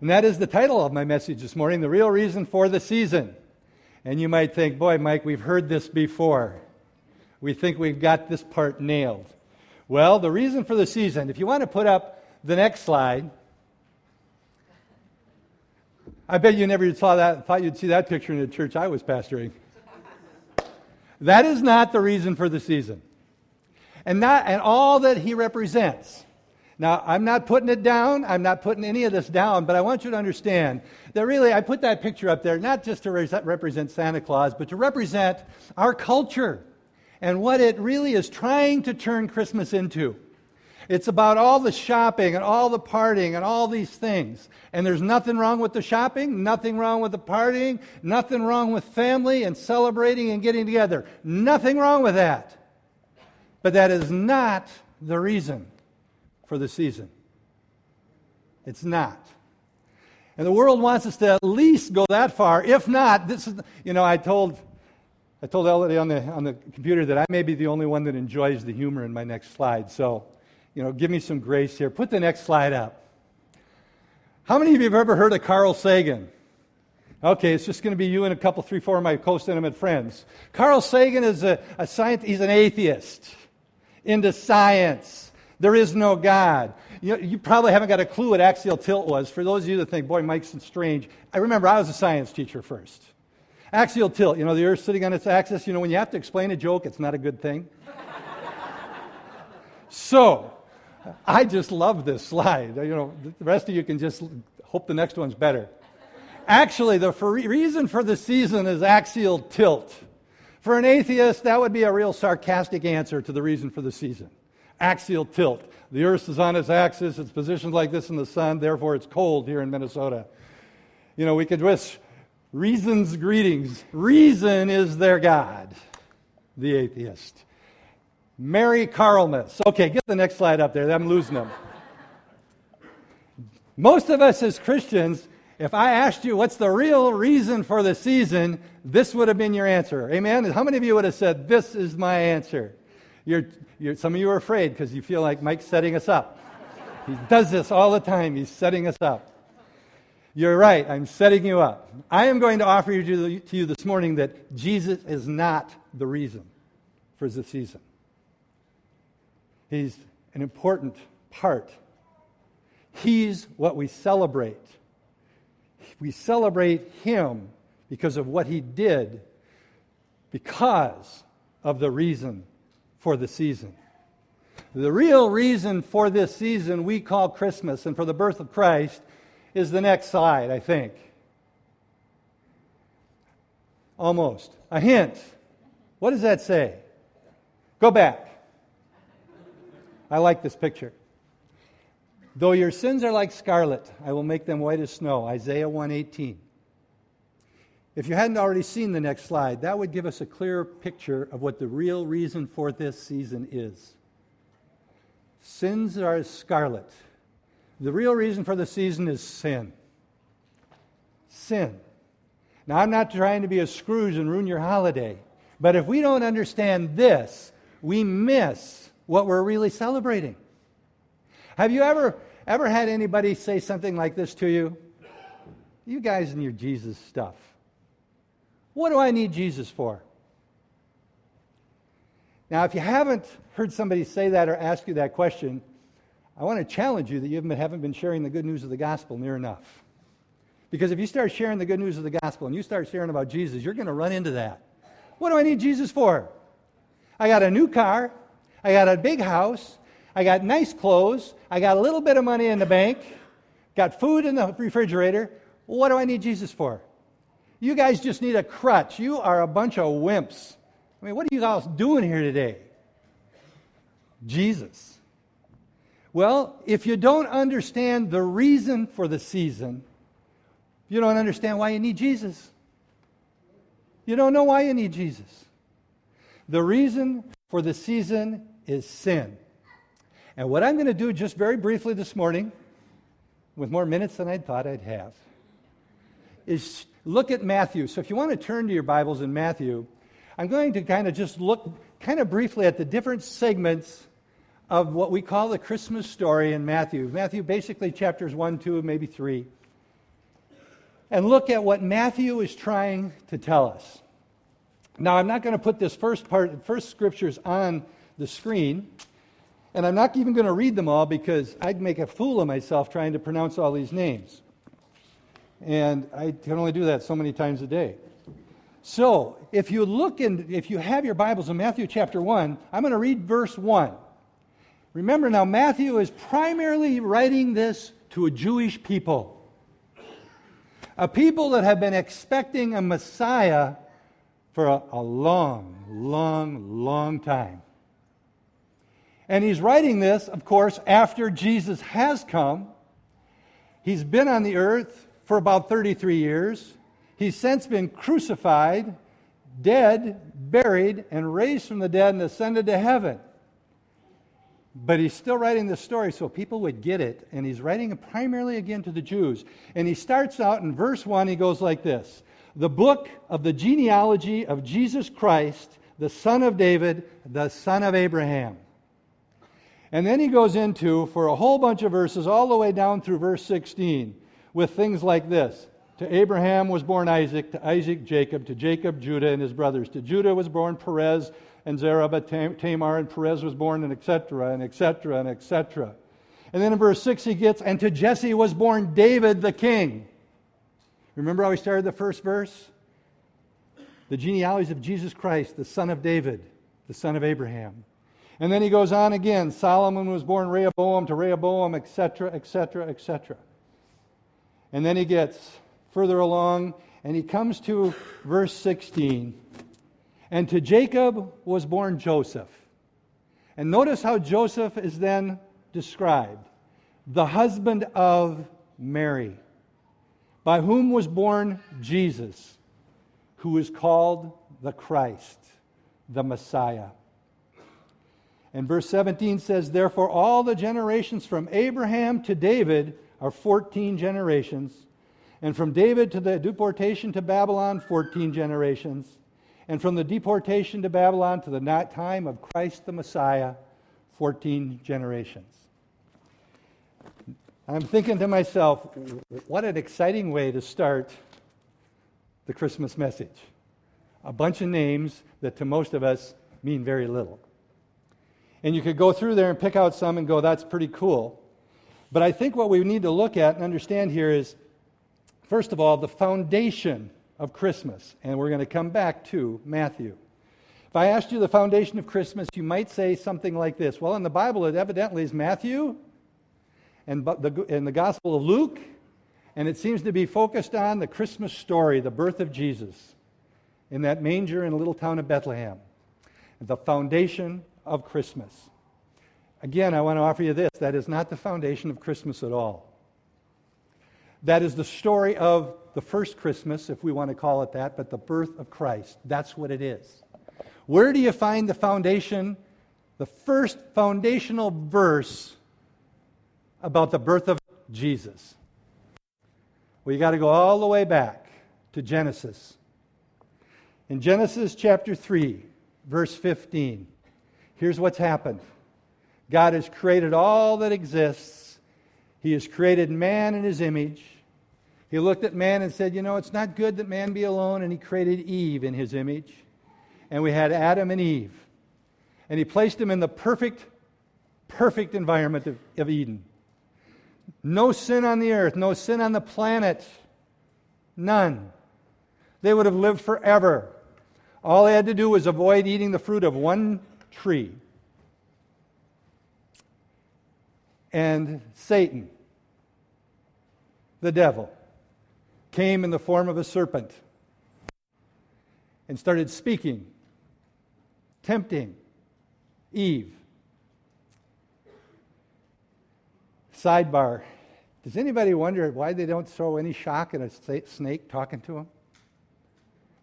And that is the title of my message this morning The Real Reason for the Season. And you might think, boy, Mike, we've heard this before. We think we've got this part nailed. Well, the reason for the season, if you want to put up the next slide, I bet you never saw that, thought you'd see that picture in the church I was pastoring. that is not the reason for the season. And, not, and all that he represents. Now, I'm not putting it down. I'm not putting any of this down, but I want you to understand that really I put that picture up there not just to represent Santa Claus, but to represent our culture and what it really is trying to turn Christmas into. It's about all the shopping and all the partying and all these things. And there's nothing wrong with the shopping, nothing wrong with the partying, nothing wrong with family and celebrating and getting together. Nothing wrong with that. But that is not the reason for the season. It's not. And the world wants us to at least go that far. If not, this is, you know, I told, I told Elodie on the, on the computer that I may be the only one that enjoys the humor in my next slide. So, you know, give me some grace here. Put the next slide up. How many of you have ever heard of Carl Sagan? Okay, it's just going to be you and a couple, three, four of my close intimate friends. Carl Sagan is a, a scientist, he's an atheist into science. There is no God. You, you, probably haven't got a clue what axial tilt was. For those of you that think, boy, Mike's strange, I remember I was a science teacher first. Axial tilt, you know, the Earth sitting on its axis, you know, when you have to explain a joke, it's not a good thing. so, I just love this slide. You know, the rest of you can just hope the next one's better. Actually, the for reason for the season is axial tilt. For an atheist, that would be a real sarcastic answer to the reason for the season. Axial tilt. The earth is on its axis, it's positioned like this in the sun, therefore it's cold here in Minnesota. You know, we could wish reason's greetings. Reason is their God, the atheist. Merry Carlmas. Okay, get the next slide up there. I'm losing them. Most of us as Christians if I asked you what's the real reason for the season, this would have been your answer. Amen? How many of you would have said, This is my answer? You're, you're, some of you are afraid because you feel like Mike's setting us up. he does this all the time, he's setting us up. You're right, I'm setting you up. I am going to offer you to, to you this morning that Jesus is not the reason for the season. He's an important part. He's what we celebrate we celebrate him because of what he did, because of the reason for the season. The real reason for this season we call Christmas and for the birth of Christ is the next slide, I think. Almost. A hint. What does that say? Go back. I like this picture. Though your sins are like scarlet, I will make them white as snow. Isaiah 118. If you hadn't already seen the next slide, that would give us a clearer picture of what the real reason for this season is. Sins are as scarlet. The real reason for the season is sin. Sin. Now, I'm not trying to be a Scrooge and ruin your holiday, but if we don't understand this, we miss what we're really celebrating. Have you ever, ever had anybody say something like this to you? You guys and your Jesus stuff. What do I need Jesus for? Now, if you haven't heard somebody say that or ask you that question, I want to challenge you that you haven't been sharing the good news of the gospel near enough. Because if you start sharing the good news of the gospel and you start sharing about Jesus, you're going to run into that. What do I need Jesus for? I got a new car. I got a big house. I got nice clothes. I got a little bit of money in the bank. Got food in the refrigerator. What do I need Jesus for? You guys just need a crutch. You are a bunch of wimps. I mean, what are you guys doing here today? Jesus. Well, if you don't understand the reason for the season, you don't understand why you need Jesus. You don't know why you need Jesus. The reason for the season is sin. And what I'm going to do just very briefly this morning, with more minutes than I thought I'd have, is look at Matthew. So if you want to turn to your Bibles in Matthew, I'm going to kind of just look kind of briefly at the different segments of what we call the Christmas story in Matthew. Matthew, basically chapters 1, 2, maybe 3. and look at what Matthew is trying to tell us. Now, I'm not going to put this first part, first scriptures on the screen, and I'm not even going to read them all because I'd make a fool of myself trying to pronounce all these names. And I can only do that so many times a day. So, if you look in, if you have your Bibles in Matthew chapter 1, I'm going to read verse 1. Remember now, Matthew is primarily writing this to a Jewish people a people that have been expecting a Messiah for a, a, long, long, long time. And he's writing this, of course, after Jesus has come. He's been on the earth for about 33 years. He's since been crucified, dead, buried, and raised from the dead and ascended to heaven. But he's still writing this story so people would get it, and he's writing it primarily again to the Jews. And he starts out in verse 1, he goes like this The book of the genealogy of Jesus Christ, the son of David, the son of Abraham. And then he goes into, for a whole bunch of verses, all the way down through verse 16, with things like this To Abraham was born Isaac, to Isaac, Jacob, to Jacob, Judah and his brothers. To Judah was born Perez and Zerah, Tamar and Perez was born, and etc., and etc., and etc. And then in verse 6 he gets, and to Jesse was born David the king. Remember how we started the first verse? The genealogies of Jesus Christ, the son of David, the son of Abraham. And then he goes on again Solomon was born Rehoboam to Rehoboam, etc., etc., etc. And then he gets further along and he comes to verse 16. And to Jacob was born Joseph. And notice how Joseph is then described the husband of Mary, by whom was born Jesus, who is called the Christ, the Messiah. And verse 17 says, Therefore, all the generations from Abraham to David are 14 generations, and from David to the deportation to Babylon, 14 generations and from the deportation to Babylon to the time of Christ the Messiah, 14 generations. I'm thinking to myself, what an exciting way to start the Christmas message. A bunch of names that to most of us mean very little. And you could go through there and pick out some and go, that's pretty cool. But I think what we need to look at and understand here is, first of all, the foundation of Christmas. And we're going to come back to Matthew. If I asked you the foundation of Christmas, you might say something like this Well, in the Bible, it evidently is Matthew and the, and the Gospel of Luke, and it seems to be focused on the Christmas story, the birth of Jesus in that manger in a little town of Bethlehem, the foundation of Christmas. Again, I want to offer you this that is not the foundation of Christmas at all. That is the story of the first Christmas, if we want to call it that, but the birth of Christ. That's what it is. Where do you find the foundation, the first foundational verse about the birth of Jesus? Well, you got to go all the way back to Genesis. In Genesis chapter 3, verse 15, here's what's happened God has created all that exists, He has created man in His image. He looked at man and said, You know, it's not good that man be alone. And he created Eve in his image. And we had Adam and Eve. And he placed them in the perfect, perfect environment of, of Eden. No sin on the earth, no sin on the planet. None. They would have lived forever. All they had to do was avoid eating the fruit of one tree. And Satan, the devil, came in the form of a serpent and started speaking, tempting Eve. Sidebar Does anybody wonder why they don't throw any shock at a snake talking to them?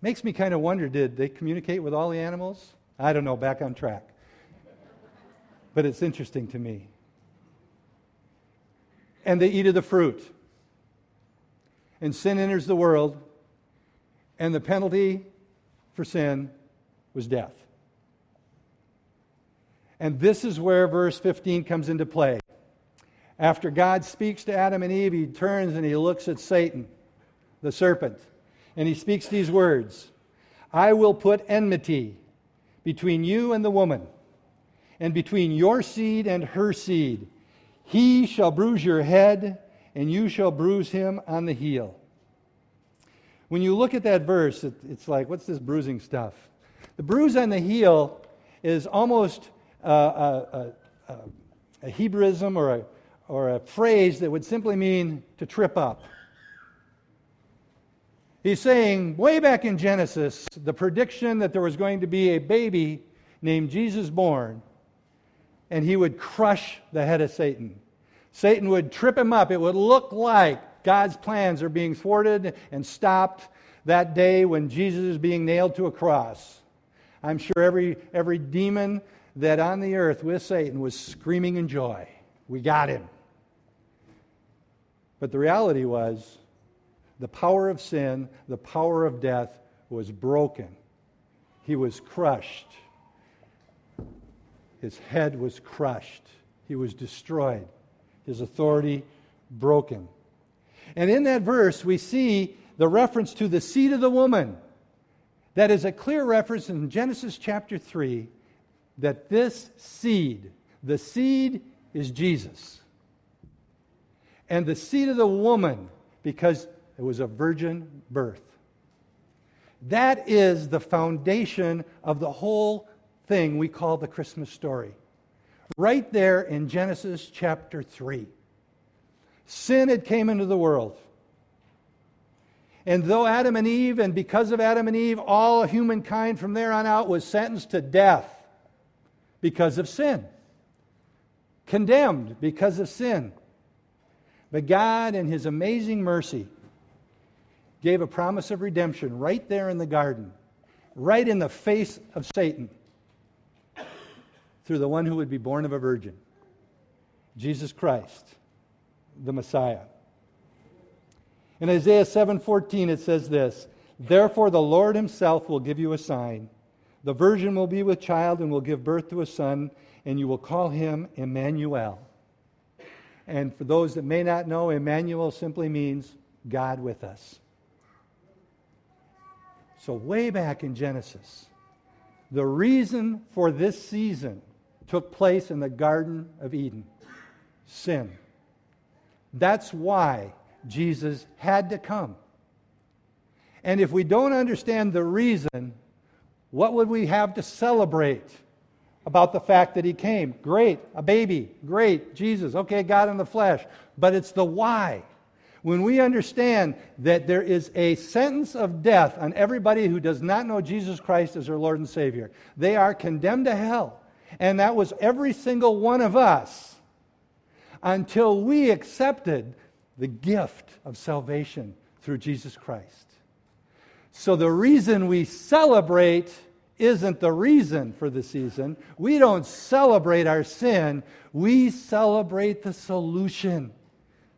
Makes me kind of wonder did they communicate with all the animals? I don't know, back on track. But it's interesting to me. And they eat of the fruit and sin enters the world, and the penalty for sin was death. And this is where verse 15 comes into play. After God speaks to Adam and Eve, he turns and he looks at Satan, the serpent. And he speaks these words I will put enmity between you and the woman, and between your seed and her seed. He shall bruise your head, and you shall bruise him on the heel. When you look at that verse, it, it's like, what's this bruising stuff? The bruise on the heel is almost uh, uh, uh, uh a, a, a Hebraism or a, or a phrase that would simply mean to trip up. He's saying, way back in Genesis, the prediction that there was going to be a baby named Jesus born, and he would crush the head of Satan. Satan would trip him up. It would look like God's plans are being thwarted and stopped that day when Jesus is being nailed to a cross. I'm sure every, every demon that on the earth with Satan was screaming in joy. We got him. But the reality was the power of sin, the power of death was broken. He was crushed. His head was crushed. He was destroyed. His authority broken. And in that verse, we see the reference to the seed of the woman. That is a clear reference in Genesis chapter 3 that this seed, the seed is Jesus. And the seed of the woman, because it was a virgin birth. That is the foundation of the whole thing we call the Christmas story. Right there in Genesis chapter 3. Sin had came into the world. And though Adam and Eve, and because of Adam and Eve, all humankind from there on out was sentenced to death because of sin, condemned because of sin. But God, in His amazing mercy, gave a promise of redemption right there in the garden, right in the face of Satan, through the one who would be born of a virgin Jesus Christ, the Messiah. In Isaiah 7:14 it says this, "Therefore the Lord himself will give you a sign. The virgin will be with child and will give birth to a son, and you will call him Emmanuel." And for those that may not know, Emmanuel simply means God with us. So, way back in Genesis, the reason for this season took place in the Garden of Eden sin. That's why Jesus had to come. And if we don't understand the reason, what would we have to celebrate about the fact that he came? Great, a baby. Great, Jesus. Okay, God in the flesh. But it's the why. When we understand that there is a sentence of death on everybody who does not know Jesus Christ as their Lord and Savior, they are condemned to hell. And that was every single one of us until we accepted the gift of salvation through Jesus Christ. So the reason we celebrate isn't the reason for the season. We don't celebrate our sin, we celebrate the solution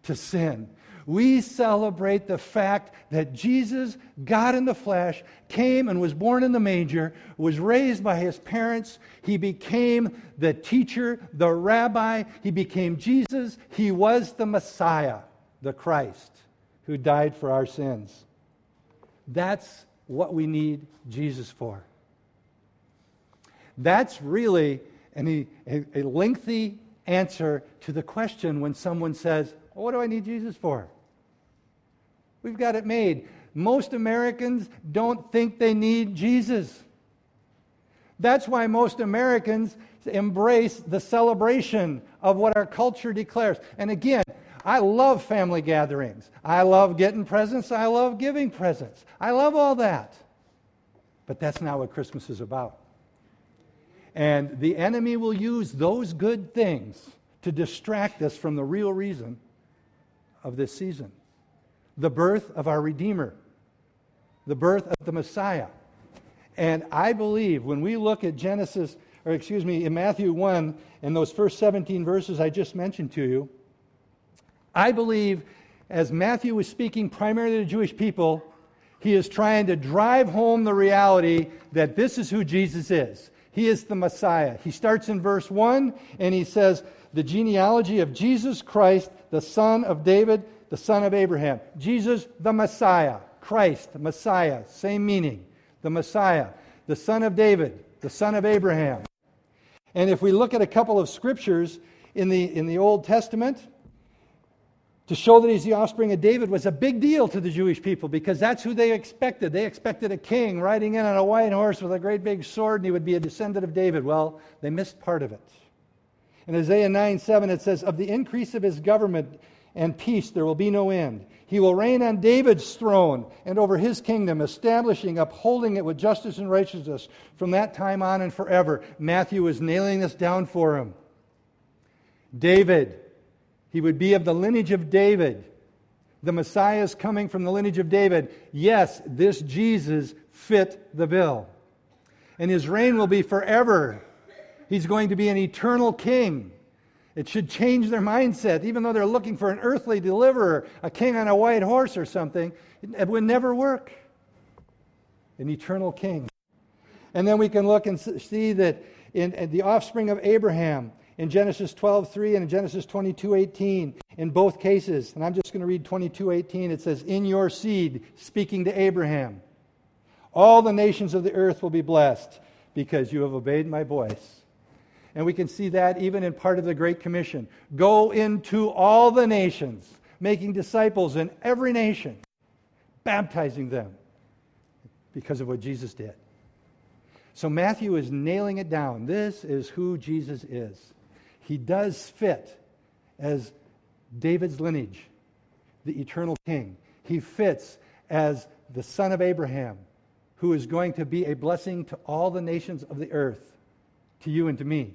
to sin we celebrate the fact that Jesus, God in the flesh, came and was born in the manger, was raised by his parents. He became the teacher, the rabbi. He became Jesus. He was the Messiah, the Christ, who died for our sins. That's what we need Jesus for. That's really an, a, a lengthy answer to the question when someone says, What do I need Jesus for? We've got it made. Most Americans don't think they need Jesus. That's why most Americans embrace the celebration of what our culture declares. And again, I love family gatherings. I love getting presents. I love giving presents. I love all that. But that's not what Christmas is about. And the enemy will use those good things to distract us from the real reason of this season the birth of our Redeemer, the birth of the Messiah. And I believe when we look at Genesis, or excuse me, in Matthew 1, in those first 17 verses I just mentioned to you, I believe as Matthew was speaking primarily to Jewish people, he is trying to drive home the reality that this is who Jesus is. He is the Messiah. He starts in verse 1 and he says, The genealogy of Jesus Christ, the son of David, the son of Abraham. Jesus, the Messiah. Christ, Messiah, same meaning. The Messiah, the son of David, the son of Abraham. And if we look at a couple of scriptures in the, in the Old Testament, to show that he's the offspring of David was a big deal to the Jewish people because that's who they expected. They expected a king riding in on a white horse with a great big sword and he would be a descendant of David. Well, they missed part of it. In Isaiah 9 7, it says, Of the increase of his government and peace there will be no end. He will reign on David's throne and over his kingdom, establishing, upholding it with justice and righteousness from that time on and forever. Matthew is nailing this down for him. David, he would be of the lineage of David. The Messiah is coming from the lineage of David. Yes, this Jesus fit the bill. And his reign will be forever. He's going to be an eternal king. It should change their mindset, even though they're looking for an earthly deliverer, a king on a white horse or something. It would never work. An eternal king. And then we can look and see that in, in the offspring of Abraham, in Genesis 12:3 and in Genesis 22:18 in both cases. And I'm just going to read 22:18. It says, "In your seed, speaking to Abraham, all the nations of the earth will be blessed because you have obeyed my voice." And we can see that even in part of the Great Commission. Go into all the nations, making disciples in every nation, baptizing them because of what Jesus did. So Matthew is nailing it down. This is who Jesus is. He does fit as David's lineage, the eternal king. He fits as the son of Abraham, who is going to be a blessing to all the nations of the earth, to you and to me.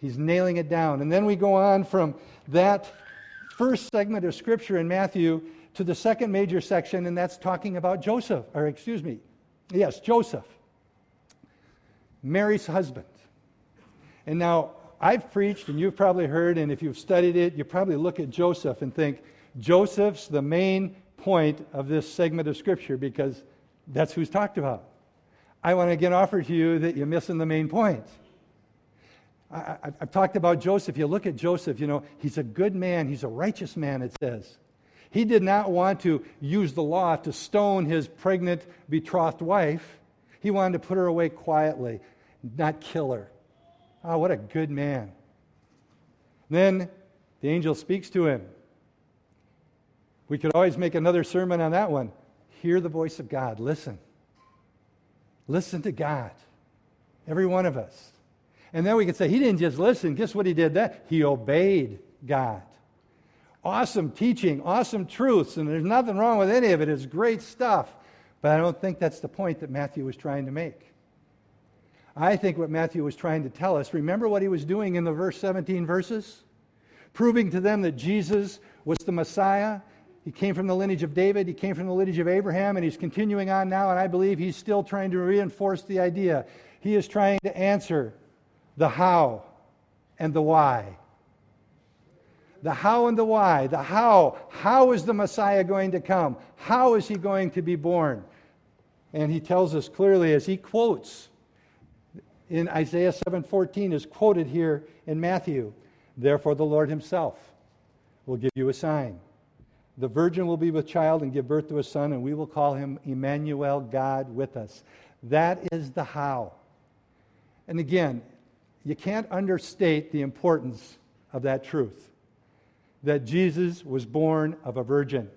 He's nailing it down. And then we go on from that first segment of Scripture in Matthew to the second major section, and that's talking about Joseph, or excuse me, yes, Joseph, Mary's husband. And now, I've preached, and you've probably heard, and if you've studied it, you probably look at Joseph and think, Joseph's the main point of this segment of Scripture because that's who's talked about. I want to again offer to you that you're missing the main point. I, have talked about Joseph. You look at Joseph, you know, he's a good man, he's a righteous man, it says. He did not want to use the law to stone his pregnant, betrothed wife. He wanted to put her away quietly, not kill her. Oh, what a good man. Then the angel speaks to him. We could always make another sermon on that one. Hear the voice of God. Listen. Listen to God. Every one of us. And then we can say, he didn't just listen. Guess what he did that? He obeyed God. Awesome teaching, awesome truths, and there's nothing wrong with any of it. It's great stuff. But I don't think that's the point that Matthew was trying to make. I think what Matthew was trying to tell us, remember what he was doing in the verse 17 verses? Proving to them that Jesus was the Messiah. He came from the lineage of David, he came from the lineage of Abraham, and he's continuing on now, and I believe he's still trying to reinforce the idea. He is trying to answer the how and the why. The how and the why. The how. How is the Messiah going to come? How is he going to be born? And he tells us clearly as he quotes in Isaiah 7:14 is quoted here in Matthew. Therefore the Lord himself will give you a sign. The virgin will be with child and give birth to a son and we will call him Emmanuel, God with us. That is the how. And again, you can't understate the importance of that truth that Jesus was born of a virgin.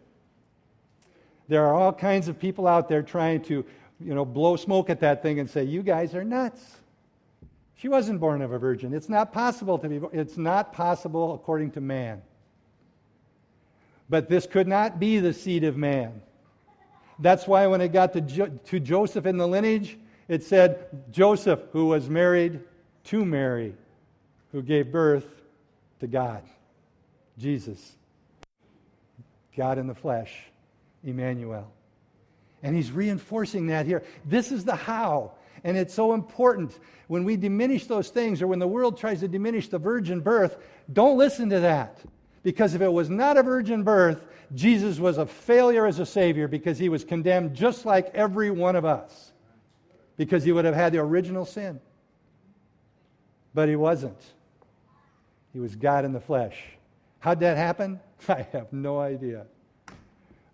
There are all kinds of people out there trying to, you know, blow smoke at that thing and say, "You guys are nuts." She wasn't born of a virgin. It's not possible to be it's not possible according to man. But this could not be the seed of man. That's why when it got to, jo- to Joseph in the lineage, it said Joseph, who was married to Mary, who gave birth to God, Jesus, God in the flesh, Emmanuel. And he's reinforcing that here. This is the how. And it's so important when we diminish those things or when the world tries to diminish the virgin birth, don't listen to that. Because if it was not a virgin birth, Jesus was a failure as a Savior because he was condemned just like every one of us. Because he would have had the original sin. But he wasn't. He was God in the flesh. How'd that happen? I have no idea.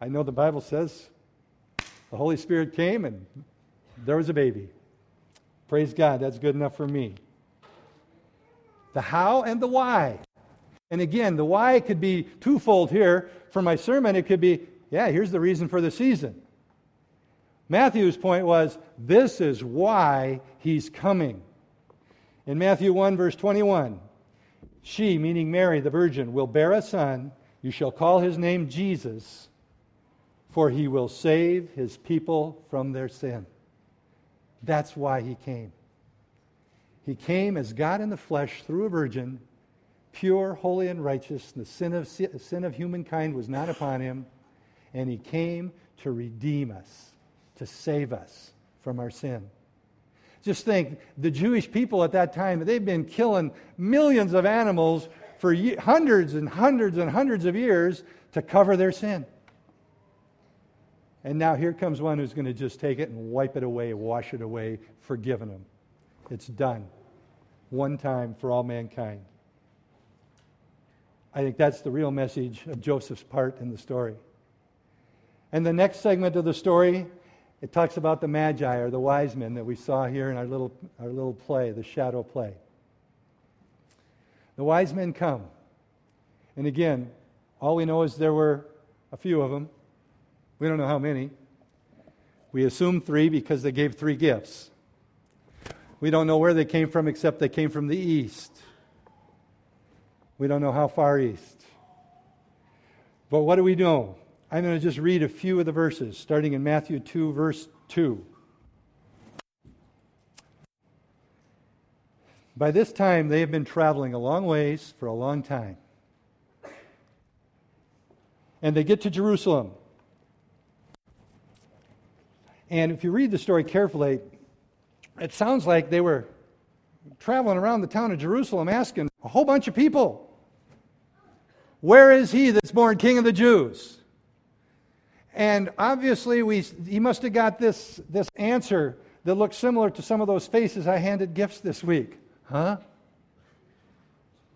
I know the Bible says the Holy Spirit came and there was a baby. Praise God, that's good enough for me. The how and the why. And again, the why could be twofold here. For my sermon, it could be, yeah, here's the reason for the season. Matthew's point was, this is why he's coming. In Matthew 1, verse 21, she, meaning Mary, the virgin, will bear a son. You shall call his name Jesus, for he will save his people from their sin. That's why he came. He came as God in the flesh through a virgin, pure, holy, and righteous. The sin of, sin of humankind was not upon him, and he came to redeem us, to save us from our sin. Just think, the Jewish people at that time, they've been killing millions of animals for hundreds and hundreds and hundreds of years to cover their sin. And now here comes one who's going to just take it and wipe it away, wash it away, forgiven them. It's done. One time for all mankind. I think that's the real message of Joseph's part in the story. And the next segment of the story, it talks about the Magi or the wise men that we saw here in our little, our little play, the shadow play. The wise men come. And again, all we know is there were a few of them. We don't know how many. We assume three because they gave three gifts. We don't know where they came from except they came from the east. We don't know how far east. But what do we know? I'm going to just read a few of the verses, starting in Matthew 2, verse 2. By this time, they have been traveling a long ways for a long time. And they get to Jerusalem. And if you read the story carefully, it sounds like they were traveling around the town of Jerusalem asking a whole bunch of people, Where is he that's born king of the Jews? And obviously, we, he must have got this, this answer that looks similar to some of those faces I handed gifts this week. Huh?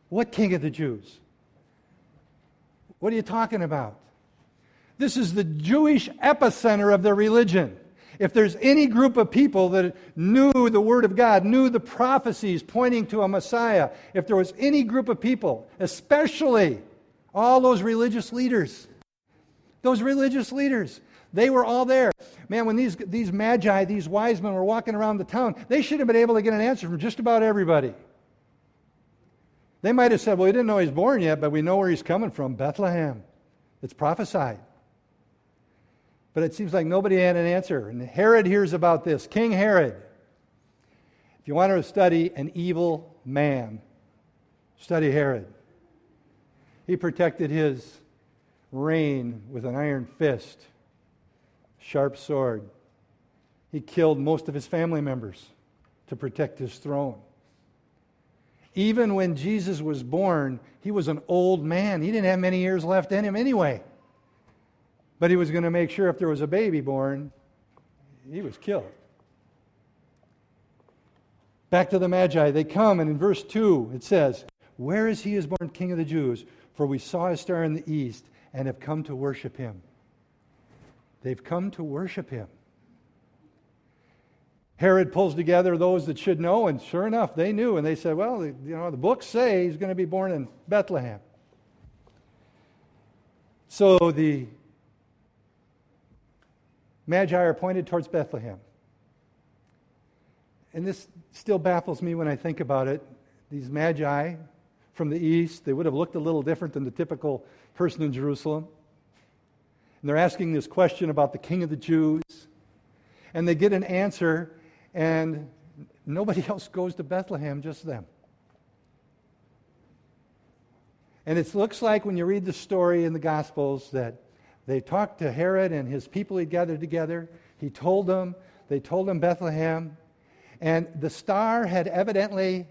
What king of the Jews? What are you talking about? This is the Jewish epicenter of their religion. If there's any group of people that knew the Word of God, knew the prophecies pointing to a Messiah, if there was any group of people, especially all those religious leaders, those religious leaders, they were all there. Man, when these, these magi, these wise men were walking around the town, they should have been able to get an answer from just about everybody. They might have said, Well, we didn't know he's born yet, but we know where he's coming from Bethlehem. It's prophesied. But it seems like nobody had an answer. And Herod hears about this. King Herod. If you want to study an evil man, study Herod. He protected his reign with an iron fist, sharp sword. He killed most of his family members to protect his throne. Even when Jesus was born, he was an old man. He didn't have many years left in him anyway. But he was going to make sure if there was a baby born, he was killed. Back to the Magi. They come, and in verse 2 it says, Where is he who is born King of the Jews? For we saw his star in the east and have come to worship him. They've come to worship him. Herod pulls together those that should know, and sure enough, they knew, and they said, Well, you know, the books say he's going to be born in Bethlehem. So the Magi are pointed towards Bethlehem. And this still baffles me when I think about it. These Magi from the east, they would have looked a little different than the typical person in Jerusalem. And they're asking this question about the king of the Jews. And they get an answer, and nobody else goes to Bethlehem, just them. And it looks like when you read the story in the Gospels that they talked to Herod and his people he gathered together. He told them, they told him Bethlehem. And the star had evidently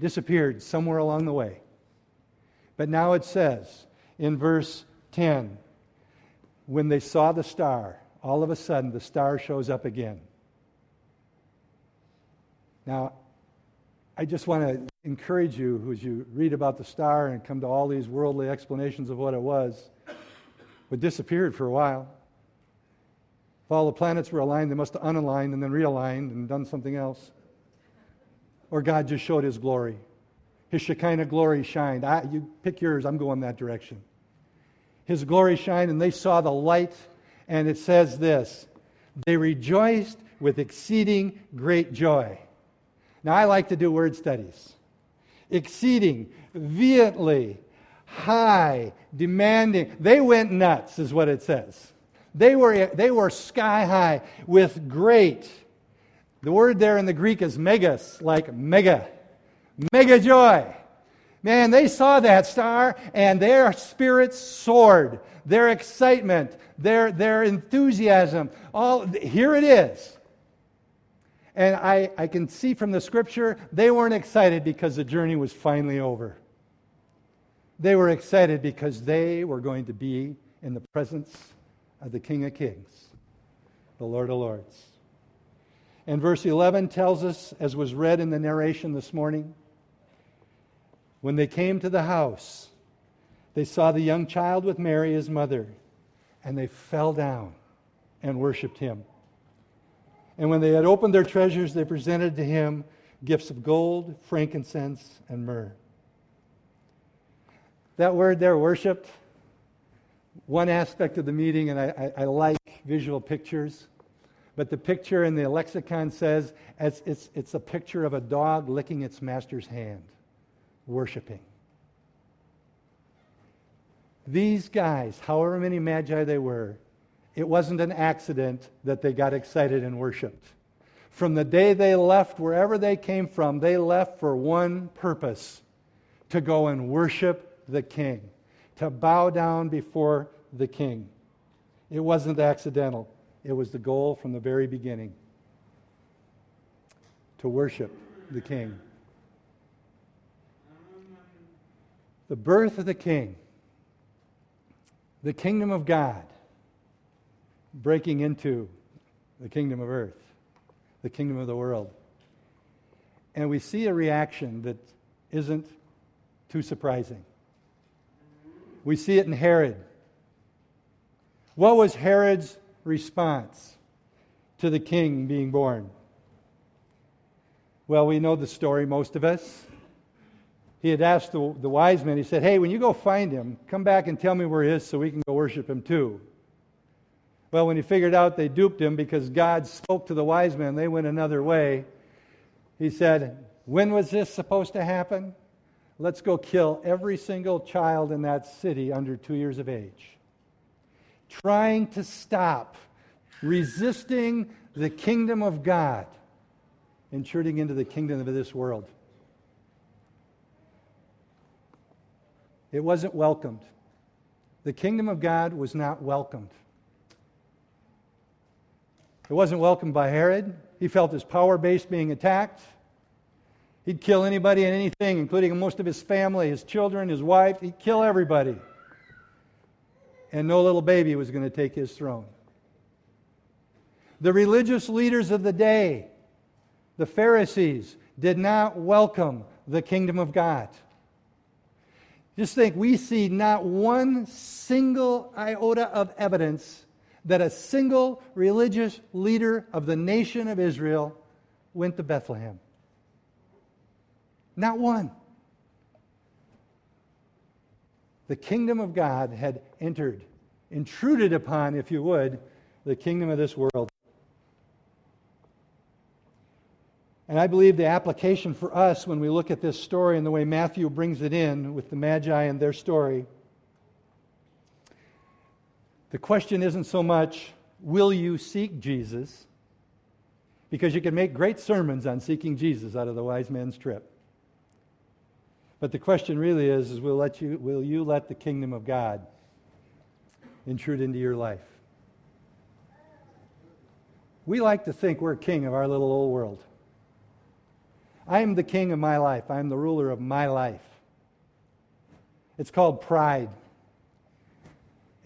disappeared somewhere along the way. But now it says in verse 10 when they saw the star, all of a sudden the star shows up again. Now, I just want to encourage you as you read about the star and come to all these worldly explanations of what it was. It disappeared for a while. If all the planets were aligned, they must have unaligned and then realigned and done something else. Or God just showed his glory. His Shekinah glory shined. I, you pick yours, I'm going that direction. His glory shined, and they saw the light, and it says this They rejoiced with exceeding great joy. Now, I like to do word studies. Exceeding, vehemently, high, demanding. They went nuts, is what it says. They were, they were sky high with great. The word there in the Greek is megas, like mega. Mega joy. Man, they saw that star and their spirits soared. Their excitement, their, their enthusiasm, all here it is. And I, I can see from the scripture, they weren't excited because the journey was finally over. They were excited because they were going to be in the presence of the King of Kings, the Lord of Lords. And verse 11 tells us, as was read in the narration this morning, when they came to the house, they saw the young child with Mary, his mother, and they fell down and worshiped him. And when they had opened their treasures, they presented to him gifts of gold, frankincense, and myrrh. That word there, worshiped, one aspect of the meeting, and I, I, I like visual pictures, but the picture in the lexicon says it's, it's, it's a picture of a dog licking its master's hand, worshiping. These guys, however many magi they were, it wasn't an accident that they got excited and worshiped. From the day they left, wherever they came from, they left for one purpose to go and worship the king, to bow down before the king. It wasn't accidental, it was the goal from the very beginning to worship the king. The birth of the king, the kingdom of God breaking into the kingdom of earth, the kingdom of the world. And we see a reaction that isn't too surprising. We see it in Herod. What was Herod's response to the king being born? Well, we know the story, most of us. He had asked the, the wise men, he said, Hey, when you go find him, come back and tell me where he is so we can go worship him too. Well, when he figured out they duped him because God spoke to the wise men, they went another way. He said, When was this supposed to happen? Let's go kill every single child in that city under two years of age. Trying to stop, resisting the kingdom of God, intruding into the kingdom of this world. It wasn't welcomed. The kingdom of God was not welcomed. It wasn't welcomed by Herod. He felt his power base being attacked. He'd kill anybody and anything, including most of his family, his children, his wife. He'd kill everybody. And no little baby was going to take his throne. The religious leaders of the day, the Pharisees, did not welcome the kingdom of God. Just think, we see not one single iota of evidence that a single religious leader of the nation of Israel went to Bethlehem. Not one. The kingdom of God had entered, intruded upon, if you would, the kingdom of this world. And I believe the application for us when we look at this story and the way Matthew brings it in with the Magi and their story the question isn't so much, will you seek Jesus? Because you can make great sermons on seeking Jesus out of the wise man's trip. But the question really is, is will, let you, will you let the kingdom of God intrude into your life? We like to think we're king of our little old world. I am the king of my life. I am the ruler of my life. It's called pride.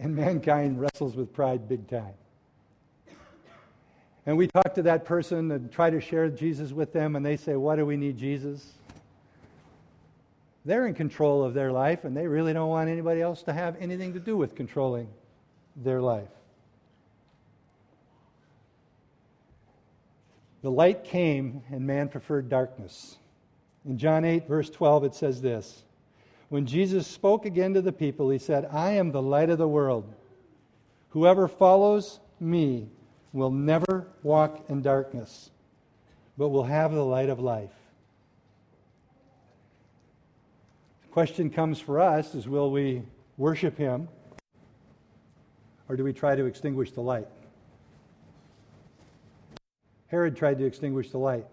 And mankind wrestles with pride big time. And we talk to that person and try to share Jesus with them, and they say, Why do we need Jesus? They're in control of their life, and they really don't want anybody else to have anything to do with controlling their life. The light came, and man preferred darkness. In John 8, verse 12, it says this When Jesus spoke again to the people, he said, I am the light of the world. Whoever follows me will never walk in darkness, but will have the light of life. The question comes for us is will we worship him or do we try to extinguish the light? Herod tried to extinguish the light.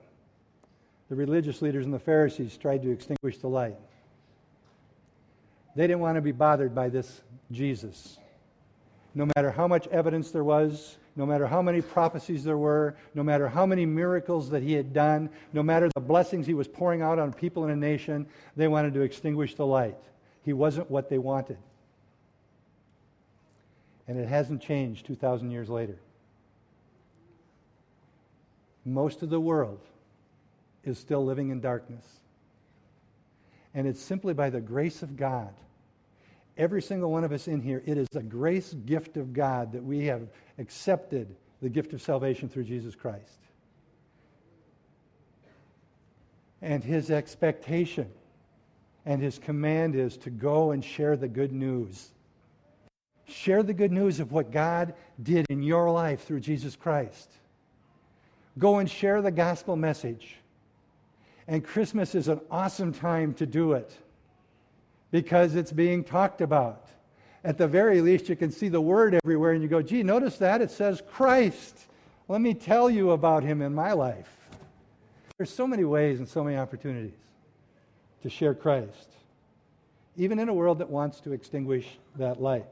The religious leaders and the Pharisees tried to extinguish the light. They didn't want to be bothered by this Jesus. No matter how much evidence there was, no matter how many prophecies there were, no matter how many miracles that he had done, no matter the blessings he was pouring out on people in a nation, they wanted to extinguish the light. He wasn't what they wanted. And it hasn't changed 2,000 years later. Most of the world is still living in darkness. And it's simply by the grace of God. Every single one of us in here, it is a grace gift of God that we have accepted the gift of salvation through Jesus Christ. And his expectation and his command is to go and share the good news. Share the good news of what God did in your life through Jesus Christ. Go and share the gospel message. And Christmas is an awesome time to do it because it's being talked about. At the very least, you can see the word everywhere and you go, gee, notice that? It says Christ. Let me tell you about him in my life. There's so many ways and so many opportunities to share Christ, even in a world that wants to extinguish that light.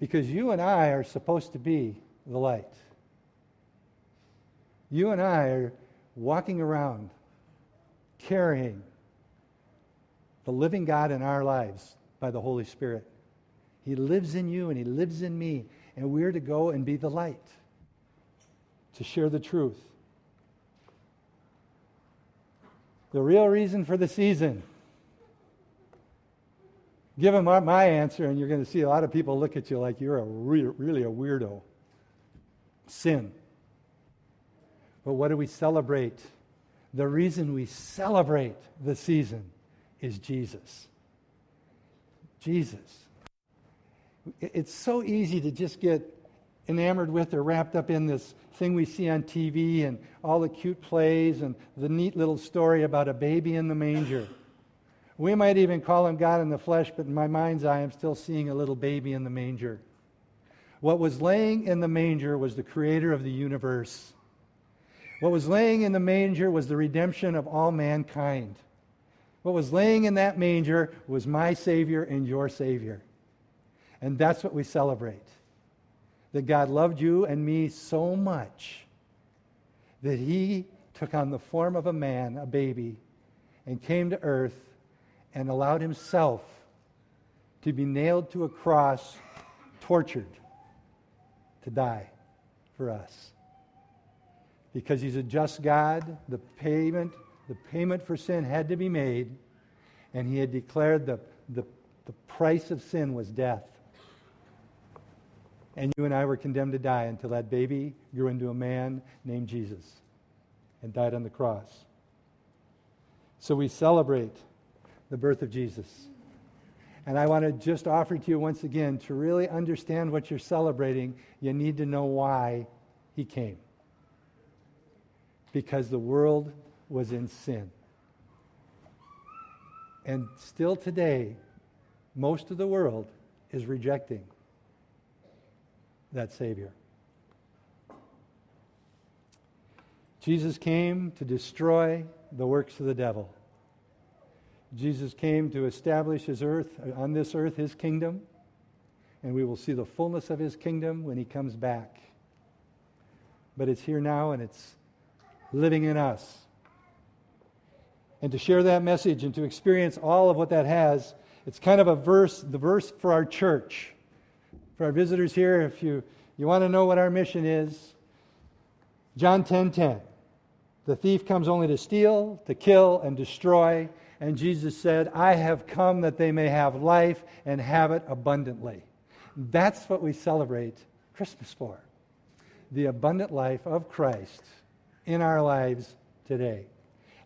Because you and I are supposed to be the light. You and I are walking around carrying the living God in our lives by the Holy Spirit. He lives in you and He lives in me, and we're to go and be the light, to share the truth. The real reason for the season. Give them my answer, and you're going to see a lot of people look at you like you're a re- really a weirdo. Sin. But what do we celebrate? The reason we celebrate the season is Jesus. Jesus. It's so easy to just get enamored with or wrapped up in this thing we see on TV and all the cute plays and the neat little story about a baby in the manger. We might even call him God in the flesh, but in my mind's eye, I'm still seeing a little baby in the manger. What was laying in the manger was the creator of the universe. What was laying in the manger was the redemption of all mankind. What was laying in that manger was my Savior and your Savior. And that's what we celebrate. That God loved you and me so much that He took on the form of a man, a baby, and came to earth and allowed Himself to be nailed to a cross, tortured, to die for us because he's a just God. The payment, the payment for sin had to be made, and he had declared the, the, the price of sin was death. And you and I were condemned to die until that baby grew into a man named Jesus and died on the cross. So we celebrate the birth of Jesus. And I want to just offer to you once again to really understand what you're celebrating, you need to know why he came because the world was in sin. And still today, most of the world is rejecting that Savior. Jesus came to destroy the works of the devil. Jesus came to establish his earth, on this earth, his kingdom, and we will see the fullness of his kingdom when he comes back. But it's here now, and it's living in us. And to share that message and to experience all of what that has, it's kind of a verse, the verse for our church. For our visitors here, if you, you want to know what our mission is, John 10:10. 10, 10. The thief comes only to steal, to kill, and destroy, And Jesus said, I have come that they may have life and have it abundantly. That's what we celebrate Christmas for the abundant life of Christ in our lives today.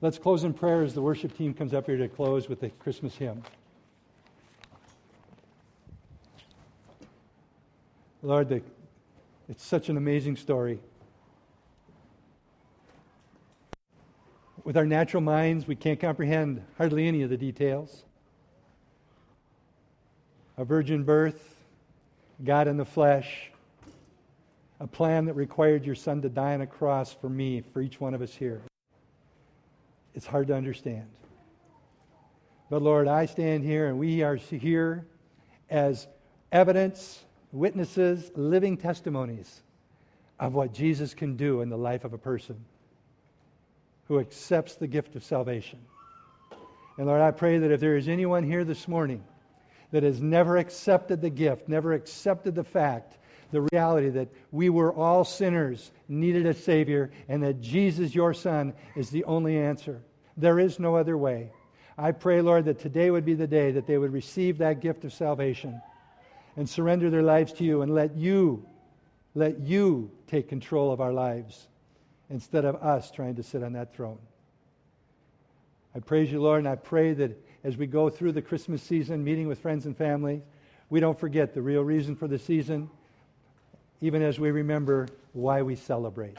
Let's close in prayer as the worship team comes up here to close with the Christmas hymn. Lord, the, it's such an amazing story. With our natural minds, we can't comprehend hardly any of the details. A virgin birth, God in the flesh, a plan that required your son to die on a cross for me, for each one of us here. It's hard to understand. But Lord, I stand here and we are here as evidence, witnesses, living testimonies of what Jesus can do in the life of a person who accepts the gift of salvation. And Lord, I pray that if there is anyone here this morning that has never accepted the gift, never accepted the fact the reality that we were all sinners, needed a Savior, and that Jesus, your Son, is the only answer. There is no other way. I pray, Lord, that today would be the day that they would receive that gift of salvation and surrender their lives to you and let you, let you take control of our lives instead of us trying to sit on that throne. I praise you, Lord, and I pray that as we go through the Christmas season, meeting with friends and family, we don't forget the real reason for the season even as we remember why we celebrate.